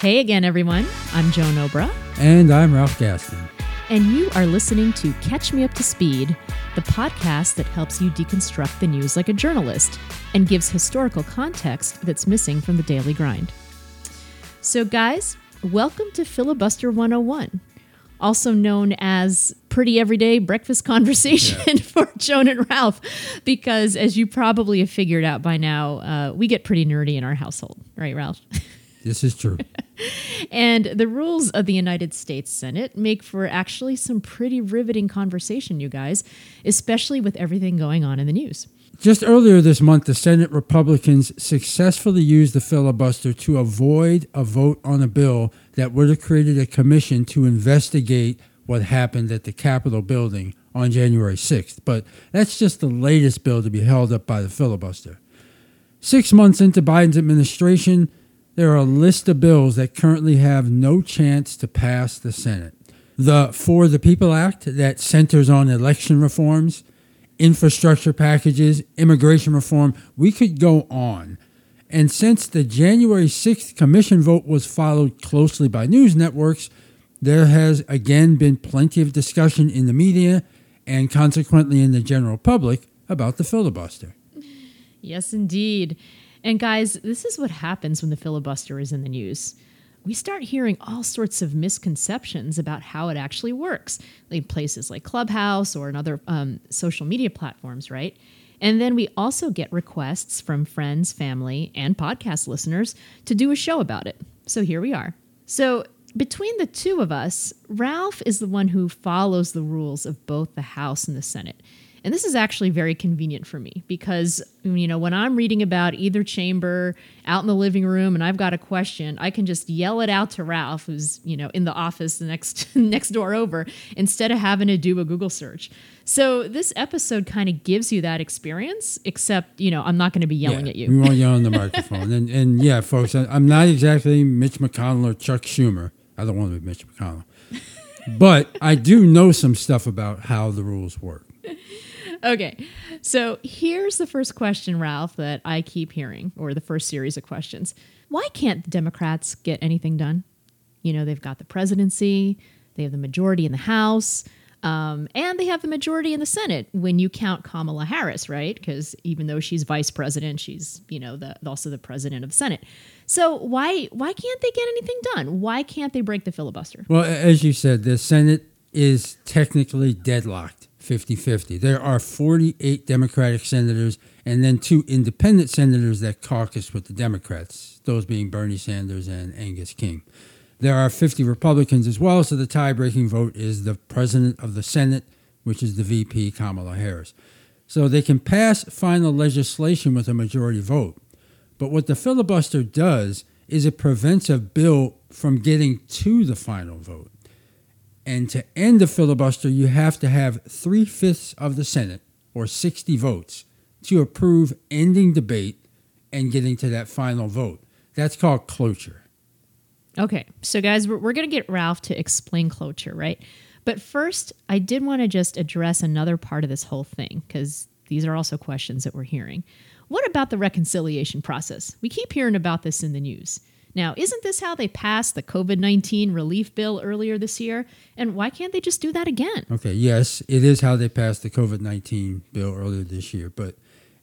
Hey again, everyone. I'm Joan Obra. And I'm Ralph Gaston. And you are listening to Catch Me Up to Speed, the podcast that helps you deconstruct the news like a journalist and gives historical context that's missing from the daily grind. So, guys, welcome to Filibuster 101, also known as Pretty Everyday Breakfast Conversation yeah. for Joan and Ralph, because as you probably have figured out by now, uh, we get pretty nerdy in our household, right, Ralph? This is true. and the rules of the United States Senate make for actually some pretty riveting conversation, you guys, especially with everything going on in the news. Just earlier this month, the Senate Republicans successfully used the filibuster to avoid a vote on a bill that would have created a commission to investigate what happened at the Capitol building on January 6th. But that's just the latest bill to be held up by the filibuster. Six months into Biden's administration, there are a list of bills that currently have no chance to pass the Senate. The For the People Act that centers on election reforms, infrastructure packages, immigration reform, we could go on. And since the January 6th commission vote was followed closely by news networks, there has again been plenty of discussion in the media and consequently in the general public about the filibuster. Yes, indeed. And guys, this is what happens when the filibuster is in the news. We start hearing all sorts of misconceptions about how it actually works, like places like Clubhouse or in other um, social media platforms, right? And then we also get requests from friends, family, and podcast listeners to do a show about it. So here we are. So between the two of us, Ralph is the one who follows the rules of both the House and the Senate. And this is actually very convenient for me because, you know, when I'm reading about either chamber out in the living room and I've got a question, I can just yell it out to Ralph, who's, you know, in the office the next next door over, instead of having to do a Google search. So this episode kind of gives you that experience, except, you know, I'm not going to be yelling yeah, at you. We won't yell on the microphone. And, and yeah, folks, I'm not exactly Mitch McConnell or Chuck Schumer. I don't want to be Mitch McConnell. but I do know some stuff about how the rules work okay. So here's the first question, Ralph, that I keep hearing, or the first series of questions. Why can't the Democrats get anything done? You know, they've got the presidency, they have the majority in the House, um, and they have the majority in the Senate when you count Kamala Harris, right? Because even though she's vice president, she's you know the, also the president of the Senate. So why why can't they get anything done? Why can't they break the filibuster? Well, as you said, the Senate is technically deadlocked 50 50. There are 48 Democratic senators and then two independent senators that caucus with the Democrats, those being Bernie Sanders and Angus King. There are 50 Republicans as well, so the tie breaking vote is the president of the Senate, which is the VP, Kamala Harris. So they can pass final legislation with a majority vote. But what the filibuster does is it prevents a bill from getting to the final vote. And to end the filibuster, you have to have three fifths of the Senate, or 60 votes, to approve ending debate and getting to that final vote. That's called cloture. Okay, so guys, we're, we're going to get Ralph to explain cloture, right? But first, I did want to just address another part of this whole thing because these are also questions that we're hearing. What about the reconciliation process? We keep hearing about this in the news. Now, isn't this how they passed the COVID 19 relief bill earlier this year? And why can't they just do that again? Okay, yes, it is how they passed the COVID 19 bill earlier this year, but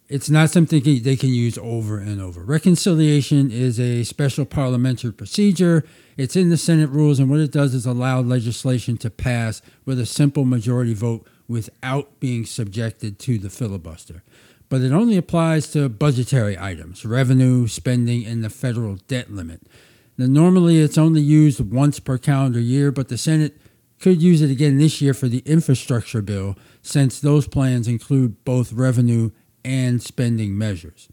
it's not something they can use over and over. Reconciliation is a special parliamentary procedure. It's in the Senate rules, and what it does is allow legislation to pass with a simple majority vote without being subjected to the filibuster but it only applies to budgetary items, revenue, spending, and the federal debt limit. Now, normally it's only used once per calendar year, but the Senate could use it again this year for the infrastructure bill, since those plans include both revenue and spending measures.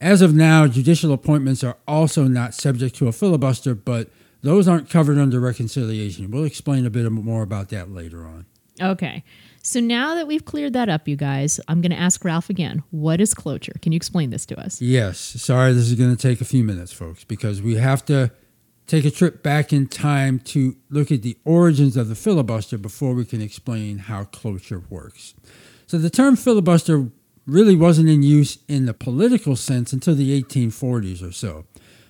As of now, judicial appointments are also not subject to a filibuster, but those aren't covered under reconciliation. We'll explain a bit more about that later on. Okay. So now that we've cleared that up, you guys, I'm going to ask Ralph again. What is cloture? Can you explain this to us? Yes. Sorry, this is going to take a few minutes, folks, because we have to take a trip back in time to look at the origins of the filibuster before we can explain how cloture works. So the term filibuster really wasn't in use in the political sense until the 1840s or so.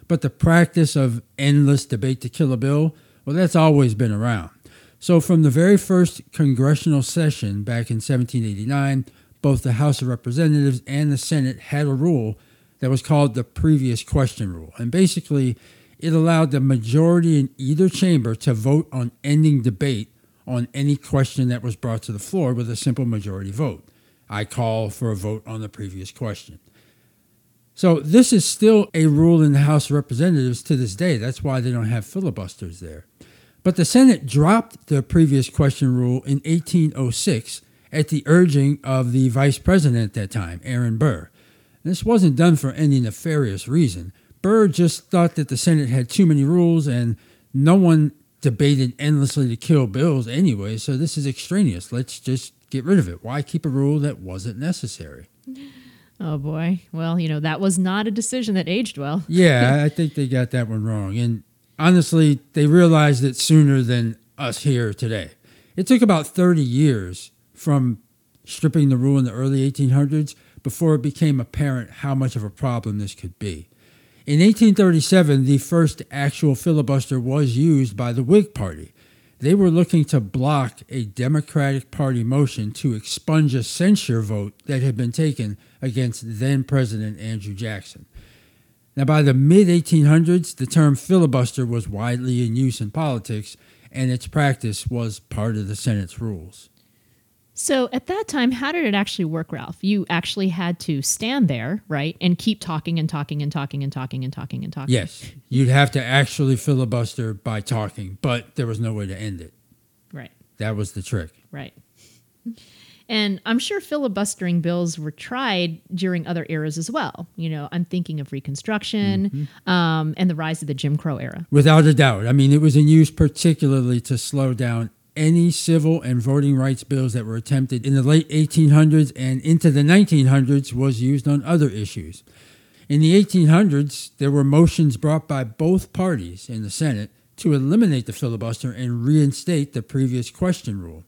But the practice of endless debate to kill a bill, well, that's always been around. So, from the very first congressional session back in 1789, both the House of Representatives and the Senate had a rule that was called the previous question rule. And basically, it allowed the majority in either chamber to vote on ending debate on any question that was brought to the floor with a simple majority vote. I call for a vote on the previous question. So, this is still a rule in the House of Representatives to this day. That's why they don't have filibusters there. But the Senate dropped the previous question rule in 1806 at the urging of the vice president at that time, Aaron Burr. This wasn't done for any nefarious reason. Burr just thought that the Senate had too many rules and no one debated endlessly to kill bills anyway, so this is extraneous. Let's just get rid of it. Why keep a rule that wasn't necessary? Oh boy. Well, you know, that was not a decision that aged well. yeah, I think they got that one wrong. And honestly, they realized it sooner than us here today. It took about 30 years from stripping the rule in the early 1800s before it became apparent how much of a problem this could be. In 1837, the first actual filibuster was used by the Whig Party. They were looking to block a Democratic Party motion to expunge a censure vote that had been taken against then President Andrew Jackson. Now, by the mid 1800s, the term filibuster was widely in use in politics, and its practice was part of the Senate's rules. So at that time, how did it actually work, Ralph? You actually had to stand there, right, and keep talking and talking and talking and talking and talking and talking. Yes, you'd have to actually filibuster by talking, but there was no way to end it. Right. That was the trick. Right. And I'm sure filibustering bills were tried during other eras as well. You know, I'm thinking of Reconstruction mm-hmm. um, and the rise of the Jim Crow era. Without a doubt. I mean, it was in use particularly to slow down any civil and voting rights bills that were attempted in the late 1800s and into the 1900s was used on other issues. In the 1800s, there were motions brought by both parties in the Senate to eliminate the filibuster and reinstate the previous question rule.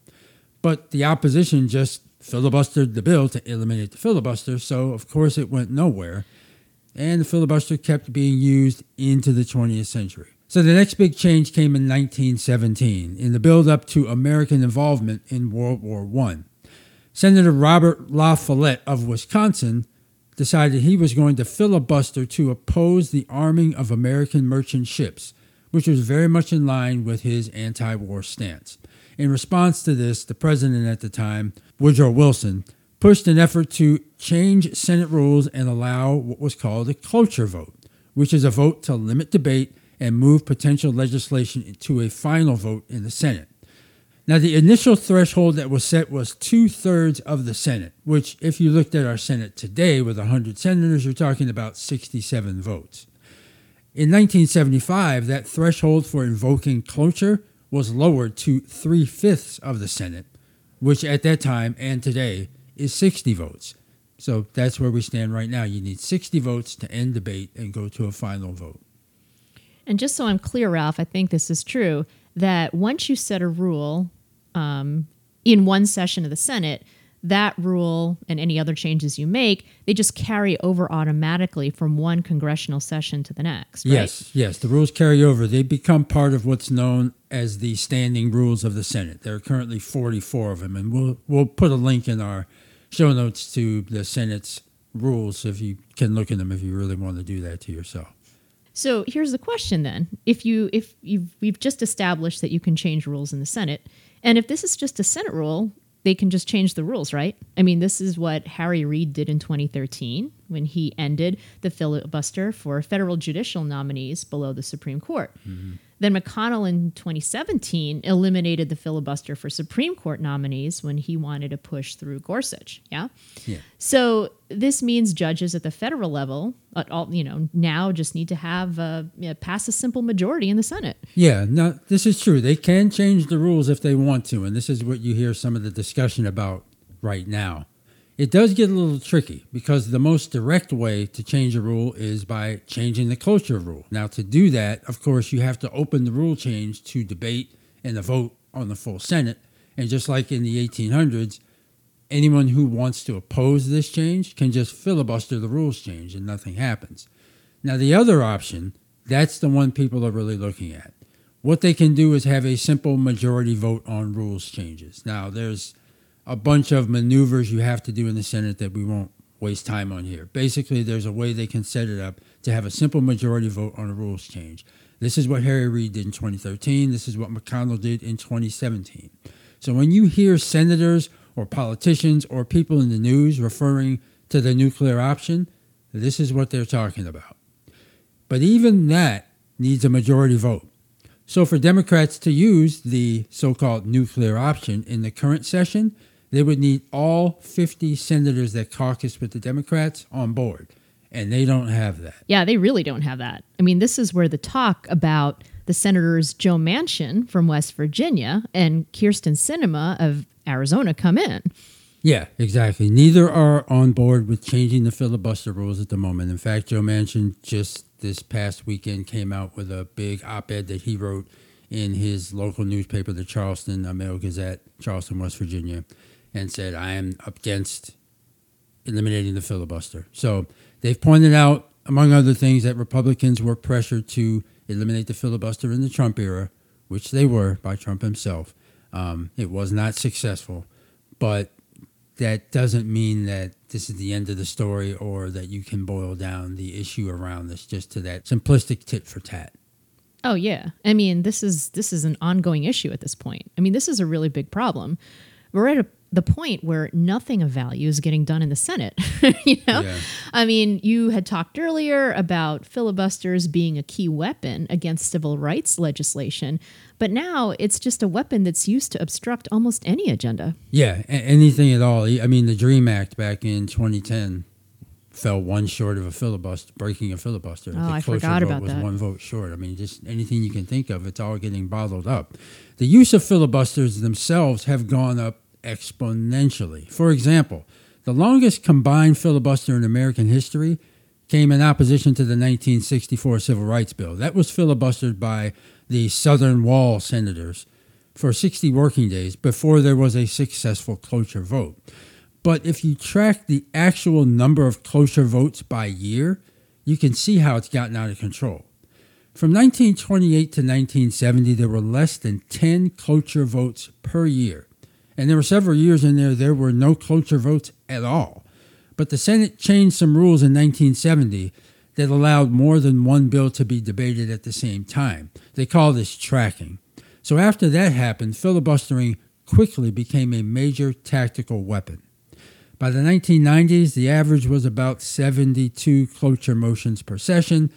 But the opposition just filibustered the bill to eliminate the filibuster, so of course it went nowhere, and the filibuster kept being used into the 20th century. So the next big change came in 1917 in the build up to American involvement in World War I. Senator Robert La Follette of Wisconsin decided he was going to filibuster to oppose the arming of American merchant ships, which was very much in line with his anti war stance. In response to this, the president at the time, Woodrow Wilson, pushed an effort to change Senate rules and allow what was called a cloture vote, which is a vote to limit debate and move potential legislation to a final vote in the Senate. Now, the initial threshold that was set was two thirds of the Senate, which, if you looked at our Senate today with 100 senators, you're talking about 67 votes. In 1975, that threshold for invoking cloture was lowered to three fifths of the Senate, which at that time and today is 60 votes. So that's where we stand right now. You need 60 votes to end debate and go to a final vote. And just so I'm clear, Ralph, I think this is true that once you set a rule um, in one session of the Senate, that rule and any other changes you make, they just carry over automatically from one congressional session to the next. Right? Yes, yes. The rules carry over. They become part of what's known as the standing rules of the Senate. There are currently 44 of them, and we'll we'll put a link in our show notes to the Senate's rules if you can look in them if you really want to do that to yourself. So here's the question then: If you if you we've just established that you can change rules in the Senate, and if this is just a Senate rule, they can just change the rules, right? I mean, this is what Harry Reid did in 2013 when he ended the filibuster for federal judicial nominees below the Supreme Court. Mm-hmm. Then McConnell in 2017 eliminated the filibuster for Supreme Court nominees when he wanted to push through Gorsuch. Yeah. Yeah. So this means judges at the federal level, at all, you know, now just need to have uh, you know, pass a simple majority in the Senate. Yeah. Now this is true. They can change the rules if they want to, and this is what you hear some of the discussion about right now. It does get a little tricky because the most direct way to change a rule is by changing the cloture rule. Now, to do that, of course, you have to open the rule change to debate and a vote on the full Senate. And just like in the 1800s, anyone who wants to oppose this change can just filibuster the rules change and nothing happens. Now, the other option That's the one people are really looking at. What they can do is have a simple majority vote on rules changes. Now, there's a bunch of maneuvers you have to do in the Senate that we won't waste time on here. Basically, there's a way they can set it up to have a simple majority vote on a rules change. This is what Harry Reid did in 2013. This is what McConnell did in 2017. So when you hear senators or politicians or people in the news referring to the nuclear option, this is what they're talking about. But even that needs a majority vote. So for Democrats to use the so called nuclear option in the current session, they would need all 50 senators that caucus with the Democrats on board. And they don't have that. Yeah, they really don't have that. I mean, this is where the talk about the senators Joe Manchin from West Virginia and Kyrsten Sinema of Arizona come in. Yeah, exactly. Neither are on board with changing the filibuster rules at the moment. In fact, Joe Manchin just this past weekend came out with a big op ed that he wrote in his local newspaper, the Charleston uh, Mail Gazette, Charleston, West Virginia, and said, I am up against eliminating the filibuster. So they've pointed out, among other things, that Republicans were pressured to eliminate the filibuster in the Trump era, which they were by Trump himself. Um, it was not successful, but that doesn't mean that this is the end of the story or that you can boil down the issue around this just to that simplistic tit for tat. Oh yeah. I mean, this is this is an ongoing issue at this point. I mean, this is a really big problem. We're at a the point where nothing of value is getting done in the Senate. you know, yeah. I mean, you had talked earlier about filibusters being a key weapon against civil rights legislation, but now it's just a weapon that's used to obstruct almost any agenda. Yeah, anything at all. I mean, the Dream Act back in 2010 fell one short of a filibuster, breaking a filibuster. Oh, the I forgot about was that. One vote short. I mean, just anything you can think of, it's all getting bottled up. The use of filibusters themselves have gone up exponentially. For example, the longest combined filibuster in American history came in opposition to the 1964 Civil Rights Bill. That was filibustered by the Southern Wall senators for 60 working days before there was a successful cloture vote. But if you track the actual number of cloture votes by year, you can see how it's gotten out of control. From 1928 to 1970, there were less than 10 cloture votes per year. And there were several years in there there were no cloture votes at all. But the Senate changed some rules in 1970 that allowed more than one bill to be debated at the same time. They call this tracking. So after that happened, filibustering quickly became a major tactical weapon. By the 1990s, the average was about 72 cloture motions per session.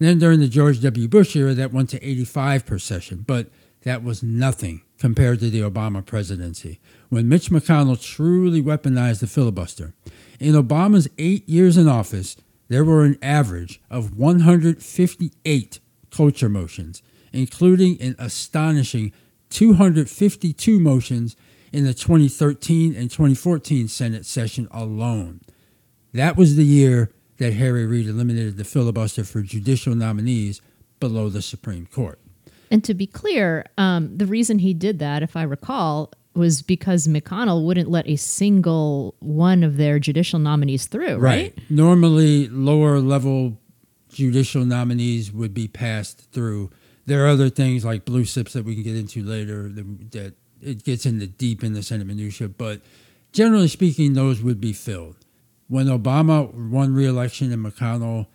Then during the George W. Bush era, that went to 85 per session. But that was nothing compared to the Obama presidency, when Mitch McConnell truly weaponized the filibuster. In Obama's eight years in office, there were an average of 158 cloture motions, including an astonishing 252 motions in the 2013 and 2014 Senate session alone. That was the year that Harry Reid eliminated the filibuster for judicial nominees below the Supreme Court. And to be clear, um, the reason he did that, if I recall, was because McConnell wouldn't let a single one of their judicial nominees through, right? right? Normally, lower level judicial nominees would be passed through. There are other things like blue slips that we can get into later that, that it gets into deep in the Senate minutia, but generally speaking, those would be filled. When Obama won re-election and McConnell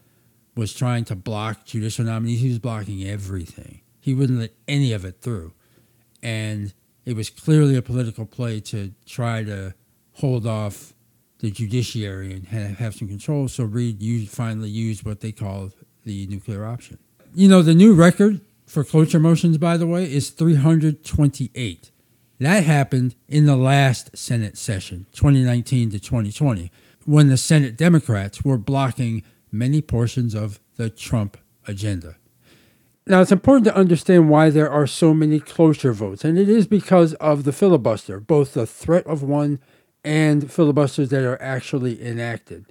was trying to block judicial nominees, he was blocking everything he wouldn't let any of it through. And it was clearly a political play to try to hold off the judiciary and have, have some control. So Reid used, finally used what they call the nuclear option. You know, the new record for cloture motions, by the way, is 328. That happened in the last Senate session, 2019 to 2020, when the Senate Democrats were blocking many portions of the Trump agenda. Now, it's important to understand why there are so many cloture votes, and it is because of the filibuster, both the threat of one and filibusters that are actually enacted.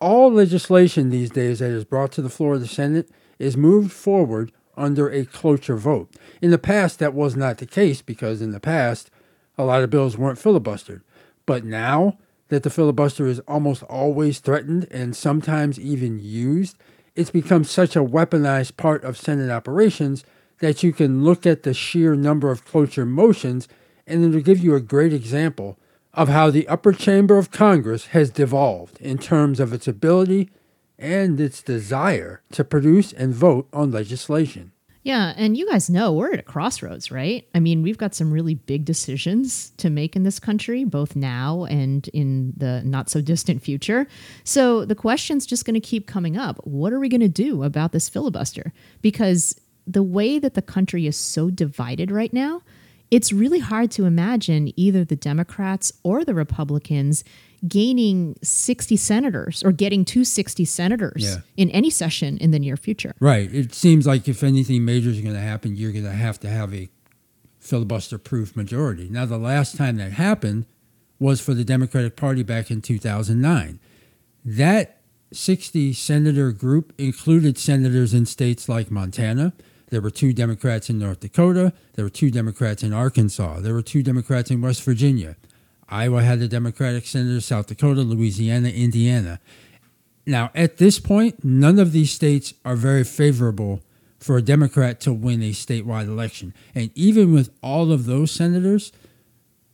All legislation these days that is brought to the floor of the Senate is moved forward under a cloture vote. In the past, that was not the case because in the past, a lot of bills weren't filibustered. But now that the filibuster is almost always threatened and sometimes even used, it's become such a weaponized part of Senate operations that you can look at the sheer number of cloture motions and it'll give you a great example of how the upper chamber of Congress has devolved in terms of its ability and its desire to produce and vote on legislation. Yeah, and you guys know we're at a crossroads, right? I mean, we've got some really big decisions to make in this country, both now and in the not so distant future. So the question's just going to keep coming up. What are we going to do about this filibuster? Because the way that the country is so divided right now, it's really hard to imagine either the Democrats or the Republicans gaining 60 senators or getting to 60 senators Yeah. in any session in the near future. Right. It seems like if anything major is going to happen, you're going to have to have a filibuster proof majority. Now, the last time that happened was for the Democratic Party back in 2009. That 60 senator group included senators in states like Montana. There were two Democrats in North Dakota. There were two Democrats in Arkansas. There were two Democrats in West Virginia. Iowa had a Democratic senator, South Dakota, Louisiana, Indiana. Now, at this point, none of these states are very favorable for a Democrat to win a statewide election. And even with all of those senators,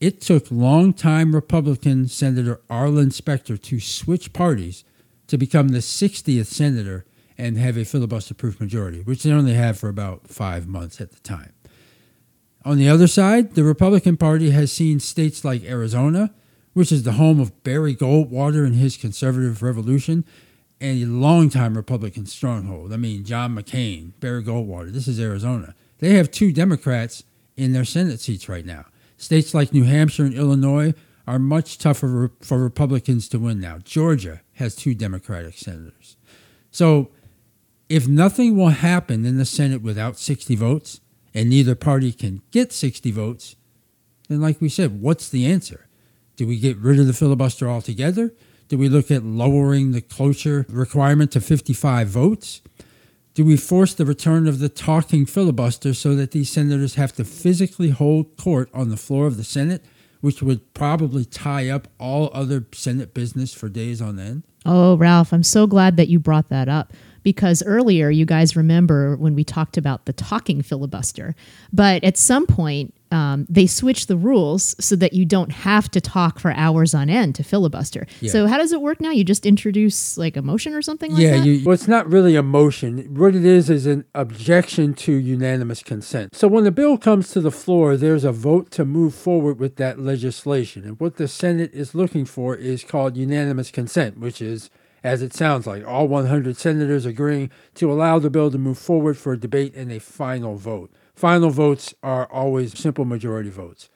it took longtime Republican Senator Arlen Specter to switch parties to become the 60th senator and have a filibuster proof majority, which they only had for about five months at the time. On the other side, the Republican Party has seen states like Arizona, which is the home of Barry Goldwater and his conservative revolution, and a longtime Republican stronghold. I mean, John McCain, Barry Goldwater, this is Arizona. They have two Democrats in their Senate seats right now. States like New Hampshire and Illinois are much tougher for Republicans to win now. Georgia has two Democratic senators. So, if nothing will happen in the Senate without 60 votes, and neither party can get 60 votes, then, like we said, what's the answer? Do we get rid of the filibuster altogether? Do we look at lowering the cloture requirement to 55 votes? Do we force the return of the talking filibuster so that these senators have to physically hold court on the floor of the Senate, which would probably tie up all other Senate business for days on end? Oh, Ralph, I'm so glad that you brought that up because earlier you guys remember when we talked about the talking filibuster. But at some point, um, they switched the rules so that you don't have to talk for hours on end to filibuster. Yeah. So, how does it work now? You just introduce like a motion or something like yeah, that? you, well, it's not really a motion. What it is is an objection to unanimous consent. So when the bill comes to the floor, there's a vote to move forward with that legislation. And what the Senate is looking for is called unanimous consent, which is, as it sounds like, all 100 senators agreeing to allow the bill to move forward for a debate and a final vote. Final votes are always simple majority votes.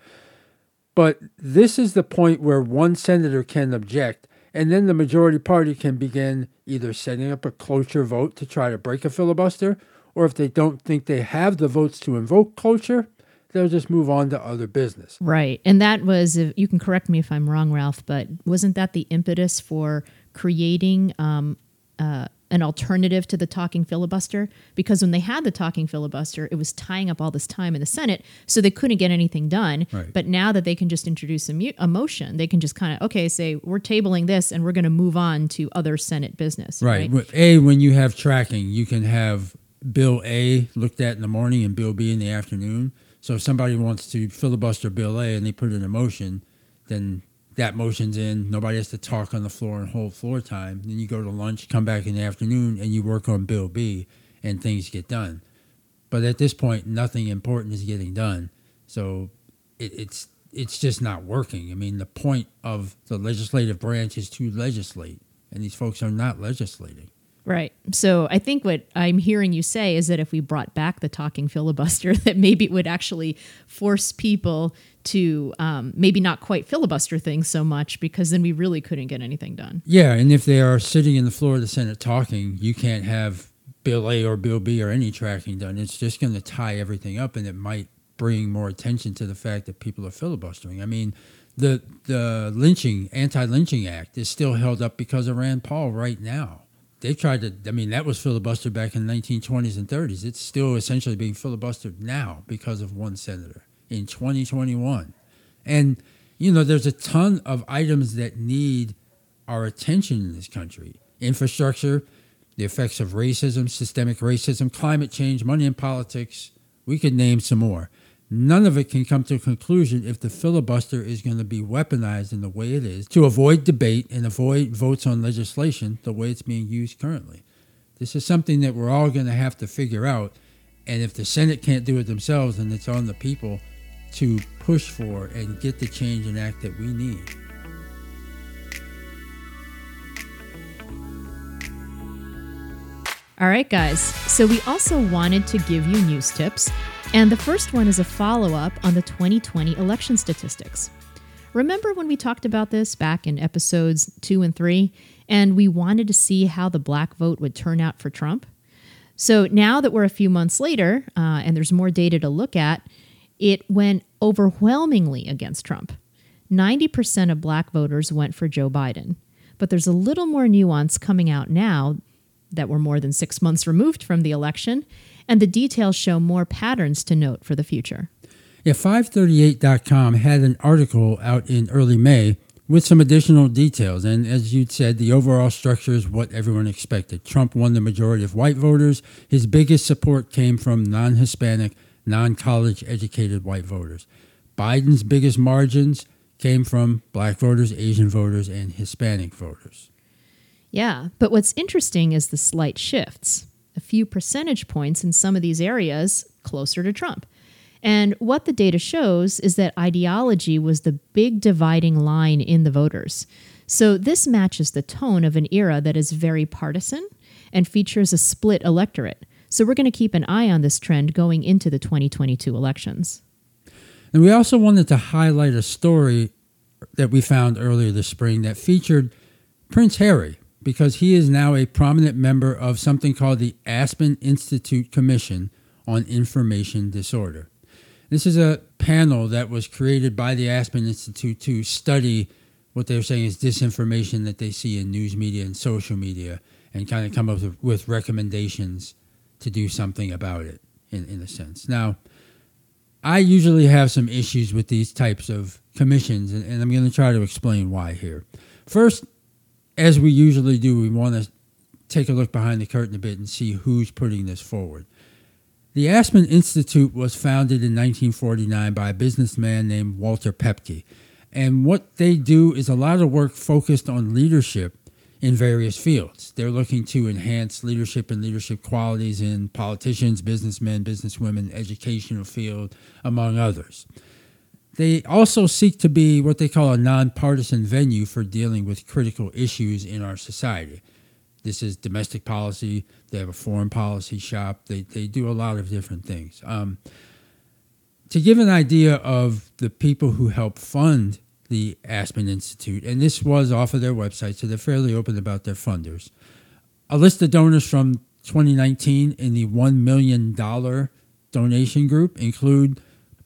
But this is the point where one senator can object, and then the majority party can begin either setting up a cloture vote to try to break a filibuster, or if they don't think they have the votes to invoke cloture, they'll just move on to other business. Right. And that was, you can correct me if I'm wrong, Ralph, but wasn't that the impetus for creating um, uh, an alternative to the talking filibuster? Because when they had the talking filibuster, it was tying up all this time in the Senate, so they couldn't get anything done. Right. But now that they can just introduce a, mu- a motion, they can just kind of, okay, say, we're tabling this and we're going to move on to other Senate business. Right. With A, when you have tracking, you can have Bill A looked at in the morning and Bill B in the afternoon. So if somebody wants to filibuster Bill A and they put in a motion, then that motion's in. Nobody has to talk on the floor and hold floor time. Then you go to lunch, come back in the afternoon, and you work on Bill B, and things get done. But at this point, nothing important is getting done. So it, it's it's just not working. I mean, the point of the legislative branch is to legislate, and these folks are not legislating. Right. So I think what I'm hearing you say is that if we brought back the talking filibuster, that maybe it would actually force people to um, maybe not quite filibuster things so much because then we really couldn't get anything done. Yeah, and if they are sitting in the floor of the Senate talking, you can't have Bill A or Bill B or any tracking done. It's just going to tie everything up, and it might bring more attention to the fact that people are filibustering. I mean, the the lynching anti-lynching act is still held up because of Rand Paul right now. They tried to. I mean, that was filibustered back in the 1920s and 30s. It's still essentially being filibustered now because of one senator in 2021. And you know, there's a ton of items that need our attention in this country. Infrastructure, the effects of racism, systemic racism, climate change, money in politics. We could name some more. None of it can come to a conclusion if the filibuster is going to be weaponized in the way it is to avoid debate and avoid votes on legislation the way it's being used currently. This is something that we're all going to have to figure out. And if the Senate can't do it themselves, then it's on the people to push for and get the change and act that we need. All right, guys. So we also wanted to give you news tips, and the first one is a follow up on the 2020 election statistics. Remember when we talked about this back in episodes two and three, and we wanted to see how the black vote would turn out for Trump? So now that we're a few months later uh, and there's more data to look at, it went overwhelmingly against Trump. 90% of black voters went for Joe Biden. But there's a little more nuance coming out now that we're more than six months removed from the election, and the details show more patterns to note for the future. Yeah, 538.com had an article out in early May with some additional details. And as you said, the overall structure is what everyone expected. Trump won the majority of white voters. His biggest support came from non Hispanic, non college educated white voters. Biden's biggest margins came from black voters, Asian voters, and Hispanic voters. Yeah, but what's interesting is the slight shifts, a few percentage points in some of these areas closer to Trump. And what the data shows is that ideology was the big dividing line in the voters. So this matches the tone of an era that is very partisan and features a split electorate. So we're going to keep an eye on this trend going into the 2022 elections. And we also wanted to highlight a story that we found earlier this spring that featured Prince Harry, because he is now a prominent member of something called the Aspen Institute Commission on Information Disorder. This is a panel that was created by the Aspen Institute to study what they're saying is disinformation that they see in news media and social media and kind of come up with recommendations to do something about it in, in a sense. Now, I usually have some issues with these types of commissions, and, and I'm going to try to explain why here. First, as we usually do, we want to take a look behind the curtain a bit and see who's putting this forward. The Aspen Institute was founded in 1949 by a businessman named Walter Paepcke. And what they do is a lot of work focused on leadership in various fields. They're looking to enhance leadership and leadership qualities in politicians, businessmen, businesswomen, educational field, among others. They also seek to be what they call a nonpartisan venue for dealing with critical issues in our society. This is domestic policy. They have a foreign policy shop. They, they do a lot of different things. Um, to give an idea of the people who help fund the Aspen Institute, and this was off of their website, so they're fairly open about their funders. A list of donors from 2019 in the $1 million donation group include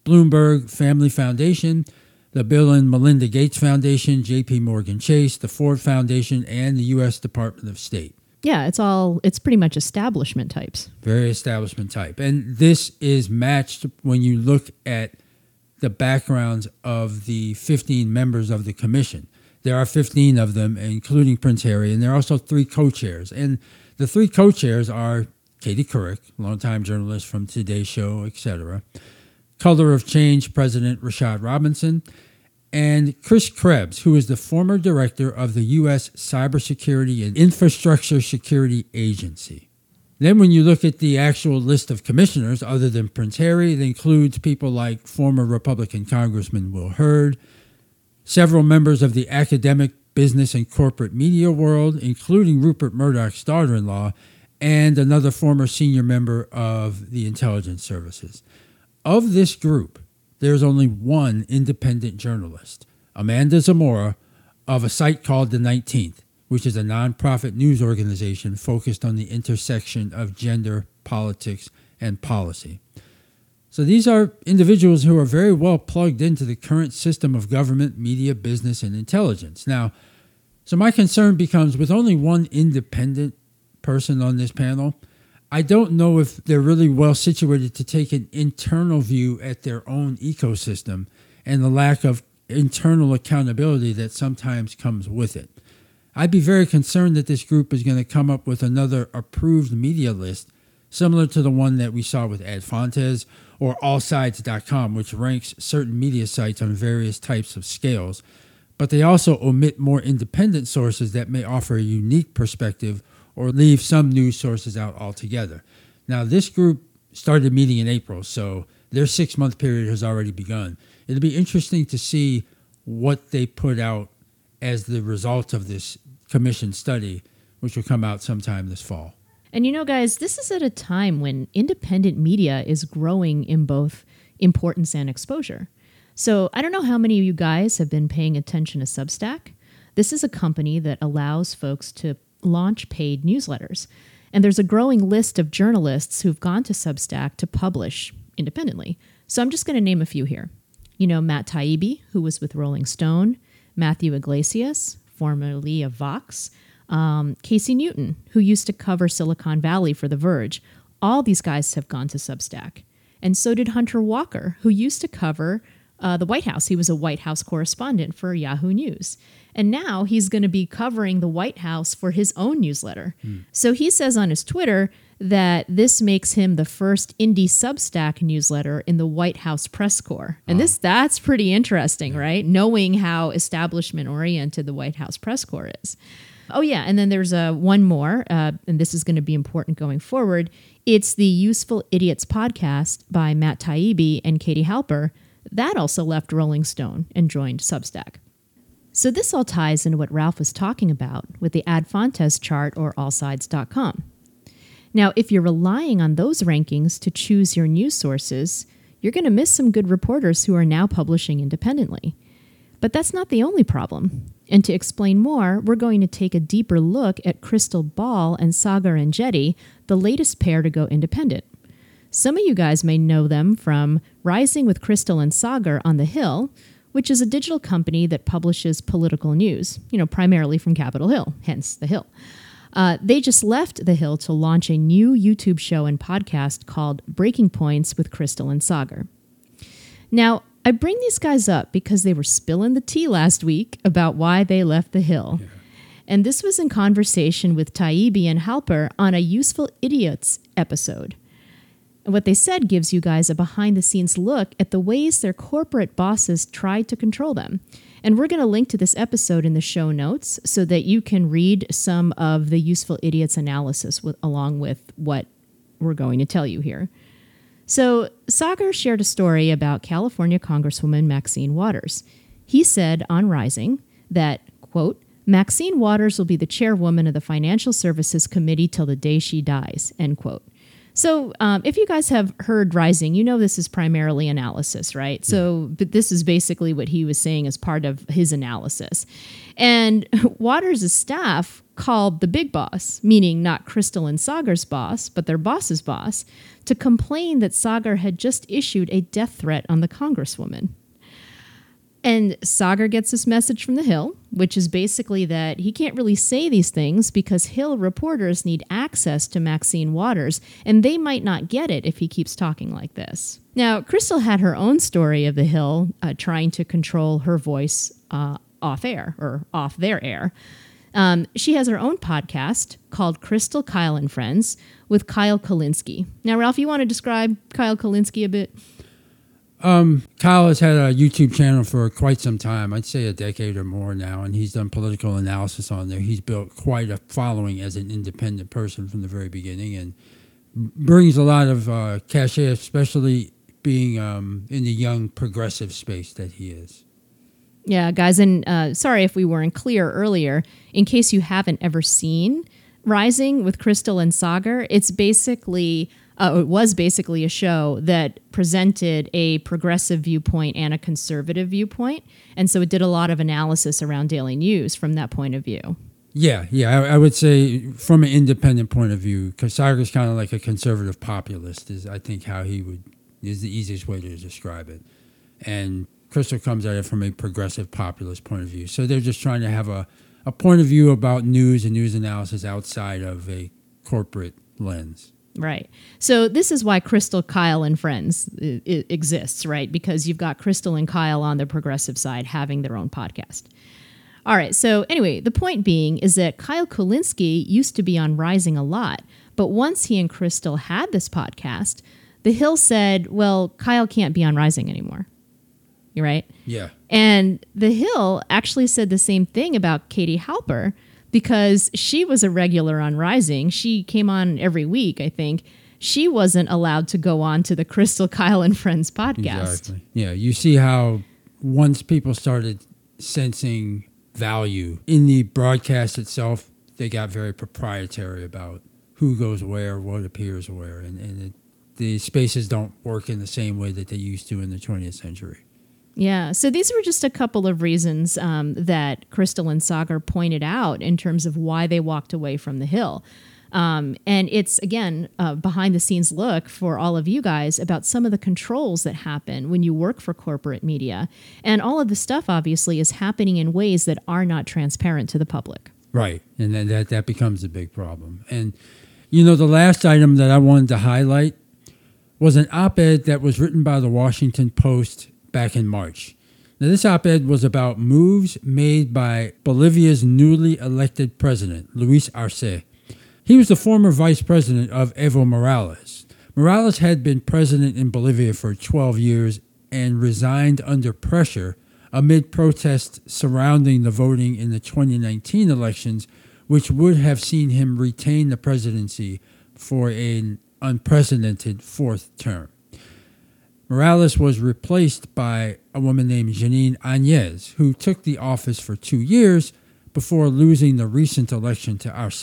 Bloomberg Family Foundation, the Bill and Melinda Gates Foundation, JP Morgan Chase, the Ford Foundation, and the U.S. Department of State. Yeah, it's all, it's pretty much establishment types. Very establishment type. And this is matched when you look at the backgrounds of the 15 members of the commission. There are 15 of them, including Prince Harry, and there are also three co chairs. And the three co chairs are Katie Couric, longtime journalist from Today Show, etc., Color of Change President Rashad Robinson, and Chris Krebs, who is the former director of the U.S. Cybersecurity and Infrastructure Security Agency. Then, when you look at the actual list of commissioners, other than Prince Harry, it includes people like former Republican Congressman Will Hurd, several members of the academic, business, and corporate media world, including Rupert Murdoch's daughter in law, and another former senior member of the intelligence services. Of this group, there's only one independent journalist, Amanda Zamora, of a site called The 19th, which is a nonprofit news organization focused on the intersection of gender, politics, and policy. So these are individuals who are very well plugged into the current system of government, media, business, and intelligence. Now, so my concern becomes with only one independent person on this panel, I don't know if they're really well situated to take an internal view at their own ecosystem and the lack of internal accountability that sometimes comes with it. I'd be very concerned that this group is going to come up with another approved media list similar to the one that we saw with Ad Fontes or allsides.com, which ranks certain media sites on various types of scales. But they also omit more independent sources that may offer a unique perspective or leave some news sources out altogether. Now, this group started meeting in April, so their six month period has already begun. It'll be interesting to see what they put out as the result of this commission study, which will come out sometime this fall. And you know, guys, this is at a time when independent media is growing in both importance and exposure. So I don't know how many of you guys have been paying attention to Substack. This is a company that allows folks to launch paid newsletters. And there's a growing list of journalists who've gone to Substack to publish independently. So I'm just going to name a few here. You know, Matt Taibbi, who was with Rolling Stone, Matthew Yglesias, formerly of Vox, um, Casey Newton, who used to cover Silicon Valley for The Verge. All these guys have gone to Substack. And so did Hunter Walker, who used to cover uh, the White House. He was a White House correspondent for Yahoo News. And now he's going to be covering the White House for his own newsletter. Mm. So he says on his Twitter that this makes him the first indie Substack newsletter in the White House press corps. And wow. this that's pretty interesting, right? Knowing how establishment oriented the White House press corps is. Oh yeah, and then there's a uh, one more, uh, and this is going to be important going forward. It's the Useful Idiots podcast by Matt Taibbi and Katie Halper. That also left Rolling Stone and joined Substack. So this all ties into what Ralph was talking about with the Ad Fontes chart or allsides.com. Now, if you're relying on those rankings to choose your news sources, you're going to miss some good reporters who are now publishing independently. But that's not the only problem. And to explain more, we're going to take a deeper look at Crystal Ball and Saagar Enjeti, the latest pair to go independent. Some of you guys may know them from Rising with Crystal and Saagar on the Hill, which is a digital company that publishes political news, you know, primarily from Capitol Hill, hence the Hill. Uh, they just left the Hill to launch a new YouTube show and podcast called Breaking Points with Crystal and Saagar. Now, I bring these guys up because they were spilling the tea last week about why they left the Hill. Yeah. And this was in conversation with Taibbi and Halper on a Useful Idiots episode. And what they said gives you guys a behind the scenes look at the ways their corporate bosses tried to control them. And we're going to link to this episode in the show notes so that you can read some of the Useful Idiots analysis with, along with what we're going to tell you here. So, Saagar shared a story about California Congresswoman Maxine Waters. He said on Rising that, quote, Maxine Waters will be the chairwoman of the Financial Services Committee till the day she dies, end quote. So, um, if you guys have heard Rising, you know this is primarily analysis, right? So, but this is basically what he was saying as part of his analysis. And Waters' staff called the big boss, meaning not Crystal and Saagar's boss, but their boss's boss, to complain that Saagar had just issued a death threat on the Congresswoman. And Saagar gets this message from the Hill, which is basically that he can't really say these things because Hill reporters need access to Maxine Waters, and they might not get it if he keeps talking like this. Now, Crystal had her own story of the Hill uh, trying to control her voice uh, off air or off their air. Um, she has her own podcast called Crystal Kyle and Friends with Kyle Kulinski. Now, Ralph, you want to describe Kyle Kulinski a bit? Um, Kyle has had a YouTube channel for quite some time. I'd say a decade or more now, and he's done political analysis on there. He's built quite a following as an independent person from the very beginning, and brings a lot of uh, cachet, especially being um, in the young progressive space that he is. Yeah, guys, and uh, sorry if we weren't clear earlier. In case you haven't ever seen Rising with Crystal and Saagar, it's basically uh, it was basically a show that presented a progressive viewpoint and a conservative viewpoint. And so it did a lot of analysis around daily news from that point of view. Yeah, yeah, I, I would say from an independent point of view, because is kind of like a conservative populist, is I think how he would is the easiest way to describe it. And Crystal comes at it from a progressive populist point of view. So they're just trying to have a, a point of view about news and news analysis outside of a corporate lens. Right. So this is why Crystal, Kyle, and Friends exists, right? Because you've got Crystal and Kyle on the progressive side having their own podcast. All right. So, anyway, the point being is that Kyle Kulinski used to be on Rising a lot. But once he and Crystal had this podcast, The Hill said, well, Kyle can't be on Rising anymore. You're right. Yeah. And The Hill actually said the same thing about Katie Halper because she was a regular on Rising. She came on every week, I think. She wasn't allowed to go on to the Krystal Kyle and Friends podcast. Exactly. Yeah. You see how once people started sensing value in the broadcast itself, they got very proprietary about who goes where, what appears where, and, and it, the spaces don't work in the same way that they used to in the 20th century. Yeah. So these were just a couple of reasons um, that Krystal and Saagar pointed out in terms of why they walked away from the Hill. Um, and it's again behind the scenes look for all of you guys about some of the controls that happen when you work for corporate media. And all of the stuff obviously is happening in ways that are not transparent to the public. Right. And then that, that becomes a big problem. And, you know, the last item that I wanted to highlight was an op ed that was written by the Washington Post back in March. Now, this op ed was about moves made by Bolivia's newly elected president, Luis Arce. He was the former vice president of Evo Morales. Morales had been president in Bolivia for 12 years and resigned under pressure amid protests surrounding the voting in the 2019 elections, which would have seen him retain the presidency for an unprecedented fourth term. Morales was replaced by a woman named Jeanine Añez, who took the office for two years before losing the recent election to Arce.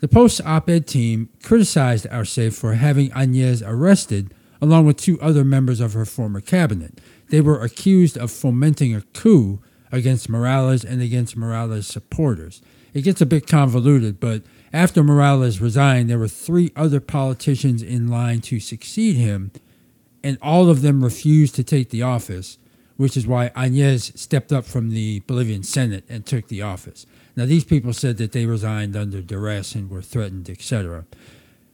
The Post op ed team criticized Arce for having Añez arrested, along with two other members of her former cabinet. They were accused of fomenting a coup against Morales and against Morales' supporters. It gets a bit convoluted, but after Morales resigned, there were three other politicians in line to succeed him, and all of them refused to take the office, which is why Añez stepped up from the Bolivian Senate and took the office. Now, these people said that they resigned under duress and were threatened, etc.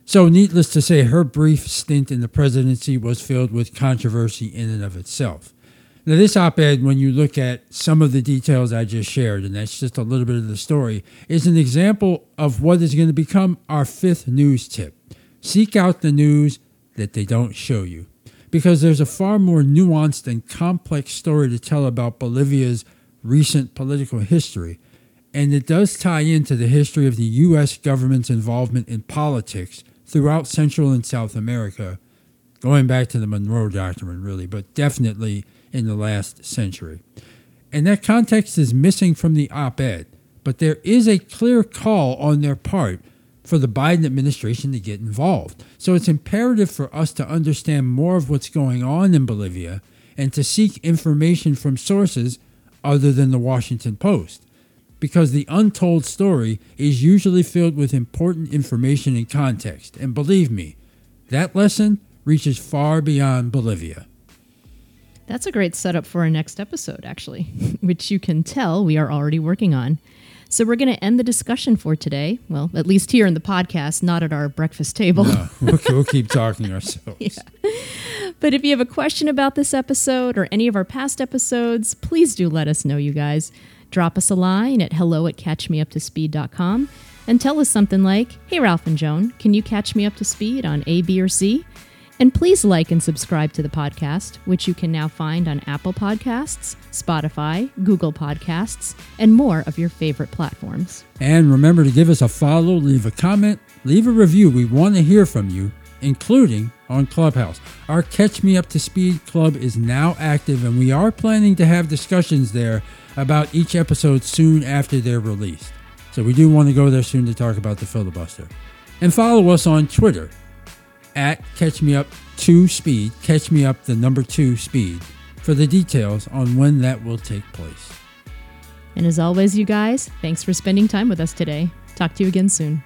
So, needless to say, her brief stint in the presidency was filled with controversy in and of itself. Now, this op ed, when you look at some of the details I just shared, and that's just a little bit of the story, is an example of what is going to become our fifth news tip. Seek out the news that they don't show you because there's a far more nuanced and complex story to tell about Bolivia's recent political history. And it does tie into the history of the U.S. government's involvement in politics throughout Central and South America, going back to the Monroe Doctrine, really, but definitely in the last century. And that context is missing from the op ed, but there is a clear call on their part for the Biden administration to get involved. So it's imperative for us to understand more of what's going on in Bolivia and to seek information from sources other than the Washington Post. Because the untold story is usually filled with important information and context. And believe me, that lesson reaches far beyond Bolivia. That's a great setup for our next episode, actually, which you can tell we are already working on. So we're going to end the discussion for today. Well, at least here in the podcast, not at our breakfast table. No, we'll, we'll keep talking ourselves. yeah. But if you have a question about this episode or any of our past episodes, please do let us know, you guys. Drop us a line at hello at catchmeuptospeed.com and tell us something like, Hey, Ralph and Joan, can you catch me up to speed on A, B, or C? And please like and subscribe to the podcast, which you can now find on Apple Podcasts, Spotify, Google Podcasts, and more of your favorite platforms. And remember to give us a follow, leave a comment, leave a review. We want to hear from you, including on Clubhouse. Our Catch Me Up to Speed Club is now active, and we are planning to have discussions there about each episode soon after they're released. So we do want to go there soon to talk about the filibuster. And follow us on Twitter at Catch Me Up 2 Speed, Catch Me Up the number 2 Speed, for the details on when that will take place. And as always, you guys, thanks for spending time with us today. Talk to you again soon.